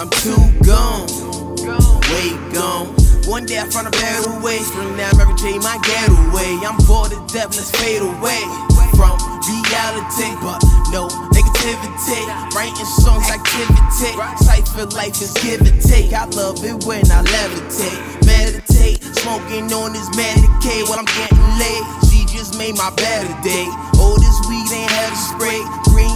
I'm too gone, way gone. One day I found a better way. Spring now, Mary J, my getaway. I'm bored to death, let's fade away from reality, but no negativity. Writing songs, activity. Cypher life is give and take. I love it when I levitate, meditate, smoking on this Medicaid while I'm getting laid. She just made my better day. Oh, this weed ain't have spray. Green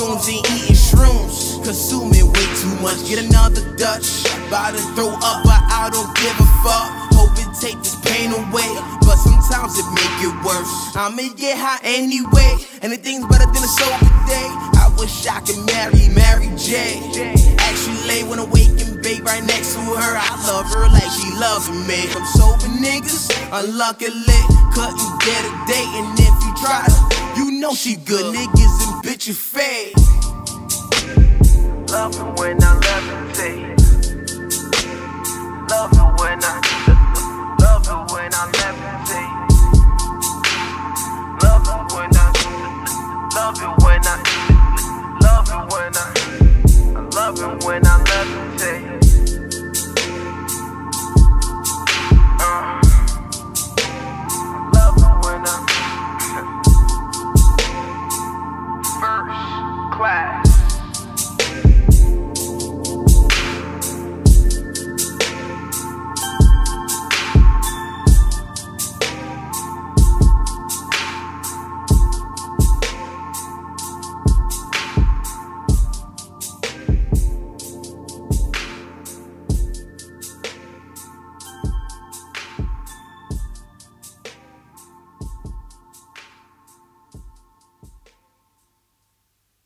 Foggy rooms and eating shrooms. Consuming way too much. Get another Dutch. About to throw up, but I don't give a fuck. Hope it take this pain away. But sometimes it make it worse. I'ma get high anyway. Anything's better than a sober day. I wish I could marry Mary J. Actually lay when awakened, babe, right next to her. I love her like she loving me. Some sober niggas, unluckily, couldn't get a date. And if you try to, you know she good. Niggas and bitches fade. Love it when I levitate. Love it when I